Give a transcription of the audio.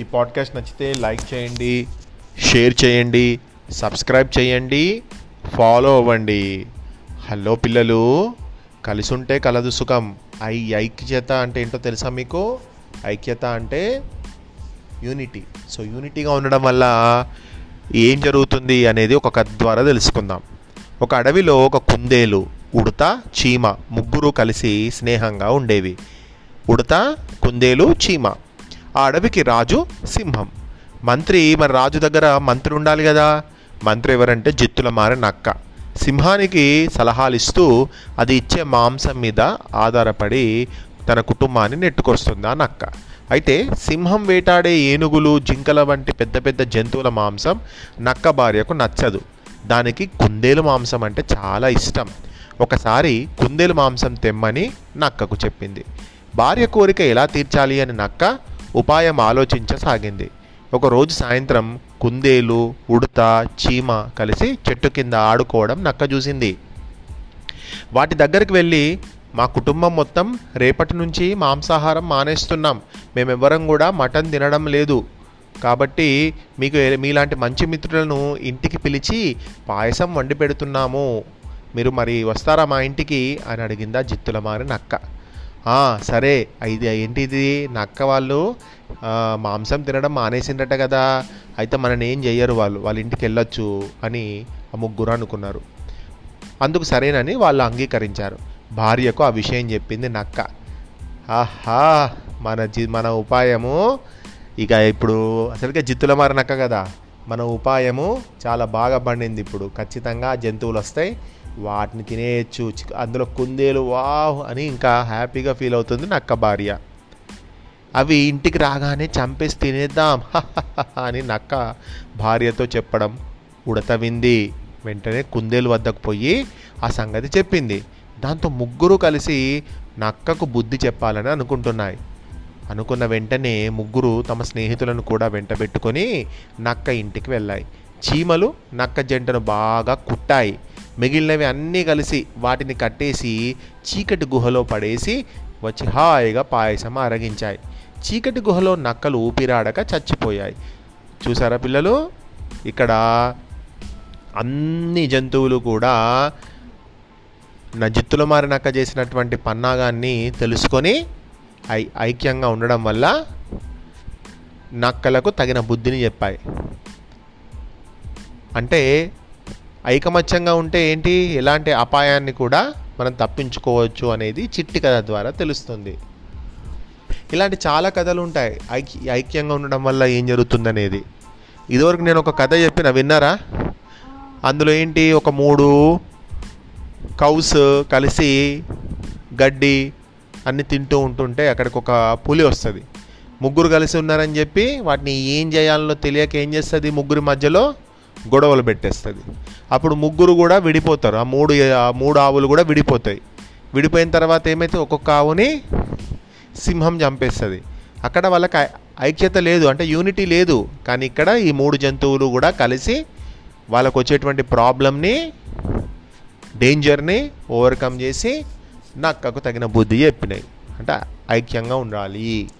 ఈ పాడ్కాస్ట్ నచ్చితే లైక్ చేయండి షేర్ చేయండి సబ్స్క్రైబ్ చేయండి ఫాలో అవ్వండి. హలో పిల్లలు కలిసి ఉంటే కలదు సుఖం. ఐ ఐక్యత అంటే ఏంటో తెలుసా మీకు? ఐక్యత అంటే యూనిటీ. సో యూనిటీగా ఉండడం వల్ల ఏం జరుగుతుంది అనేది ఒక కథ ద్వారా తెలుసుకుందాం. ఒక అడవిలో ఒక కుందేలు ఉడత చీమ ముగ్గురు కలిసి స్నేహంగా ఉండేవి. ఉడత కుందేలు చీమ. ఆ అడవికి రాజు సింహం. మంత్రి మరి రాజు దగ్గర మంత్రి ఉండాలి కదా? మంత్రి ఎవరంటే జిత్తుల మారే నక్క సింహానికి సలహాలు ఇస్తూ అది ఇచ్చే మాంసం మీద ఆధారపడి తన కుటుంబాన్ని నెట్టుకొస్తుంది ఆ నక్క అయితే సింహం వేటాడే ఏనుగులు జింకల వంటి పెద్ద పెద్ద జంతువుల మాంసం నక్క భార్యకు నచ్చదు. దానికి కుందేలు మాంసం అంటే చాలా ఇష్టం. ఒకసారి కుందేలు మాంసం తెమ్మని నక్కకు చెప్పింది. భార్య కోరిక ఎలా తీర్చాలి అని నక్క ఉపాయం ఆలోచించసాగింది. ఒకరోజు సాయంత్రం కుందేలు ఉడత చీమ కలిసి చెట్టు కింద ఆడుకోవడం నక్క చూసింది. వాటి దగ్గరికి వెళ్ళి మా కుటుంబం మొత్తం రేపటి నుంచి మాంసాహారం మానేస్తున్నాం. మేమెవ్వరం కూడా మటన్ తినడం లేదు. కాబట్టి మీకు మీలాంటి మంచి మిత్రులను ఇంటికి పిలిచి పాయసం వండి పెడుతున్నాము. మీరు మరి వస్తారా మా ఇంటికి? అని అడిగిందా జిత్తులమారి నక్క. సరే. ఇది ఏంటిది? నక్క వాళ్ళు మాంసం తినడం మానేసిండట కదా. అయితే మనని ఏం చెయ్యరు వాళ్ళు. వాళ్ళ ఇంటికి వెళ్ళొచ్చు అని ఆ ముగ్గురు అనుకున్నారు. అందుకు సరేనని వాళ్ళు అంగీకరించారు. భార్యకు ఆ విషయం చెప్పింది నక్క ఆహా మన జి మన ఉపాయము ఇక ఇప్పుడు అసలుకే జిత్తుల మారినక్క కదా. మన ఉపాయము చాలా బాగా పండింది ఇప్పుడు. ఖచ్చితంగా జంతువులు వస్తాయి. వాటిని తినేయచ్చు. అందులో కుందేలు వావ్ అని ఇంకా హ్యాపీగా ఫీల్ అవుతుంది నక్క భార్య. అవి ఇంటికి రాగానే చంపేసి తినేద్దాం. అని నక్క భార్యతో చెప్పడం ఉడత వింది వెంటనే కుందేలు వద్దకు పోయి ఆ సంగతి చెప్పింది. దాంతో ముగ్గురు కలిసి నక్కకు బుద్ధి చెప్పాలని అనుకుంటున్నాయి. అనుకున్న వెంటనే ముగ్గురు తమ స్నేహితులను కూడా వెంటబెట్టుకొని నక్క ఇంటికి వెళ్ళాయి. చీమలు నక్క జంటను బాగా కుట్టాయి. మిగిలినవి అన్నీ కలిసి వాటిని కట్టేసి చీకటి గుహలో పడేసి వచ్చి హాయిగా పాయసం అరగించాయి. చీకటి గుహలో నక్కలు ఊపిరాడక చచ్చిపోయాయి. చూసారా పిల్లలు? ఇక్కడ అన్ని జంతువులు కూడా నా జిత్తుల మారి నక్క చేసినటువంటి పన్నాగాన్ని తెలుసుకొని ఐ ఐక్యంగా ఉండడం వల్ల నక్కలకు తగిన బుద్ధిని చెప్పాయి. అంటే ఐకమత్యంగా ఉంటే ఏంటి? ఎలాంటి అపాయాన్ని కూడా మనం తప్పించుకోవచ్చు అనేది చిట్టి కథ ద్వారా తెలుస్తుంది. ఇలాంటి చాలా కథలు ఉంటాయి. ఐక్య ఐక్యంగా ఉండడం వల్ల ఏం జరుగుతుందనేది. ఇదివరకు నేను ఒక కథ చెప్పిన విన్నారా? అందులో ఏంటి? ఒక మూడు కౌస్ కలిసి గడ్డి అన్ని తింటూ ఉంటుంటే అక్కడికి ఒక పులి వస్తుంది. ముగ్గురు కలిసి ఉన్నారని చెప్పి వాటిని ఏం చేయాలో తెలియక ఏం చేస్తుంది ముగ్గురి మధ్యలో? గొడవలు పెట్టేస్తుంది. అప్పుడు ముగ్గురు కూడా విడిపోతారు. ఆ మూడు ఆ మూడు ఆవులు కూడా విడిపోతాయి. విడిపోయిన తర్వాత ఏమైతే ఒక్కొక్క ఆవుని సింహం చంపేస్తుంది. అక్కడ వాళ్ళకి ఐక్యత లేదు. అంటే యూనిటీ లేదు. కానీ ఇక్కడ ఈ మూడు జంతువులు కూడా కలిసి వాళ్ళకు వచ్చేటువంటి ప్రాబ్లమ్ని డేంజర్ని ఓవర్కమ్ చేసి నక్కకు తగిన బుద్ధి చెప్పినాయి. అంటే ఐక్యంగా ఉండాలి.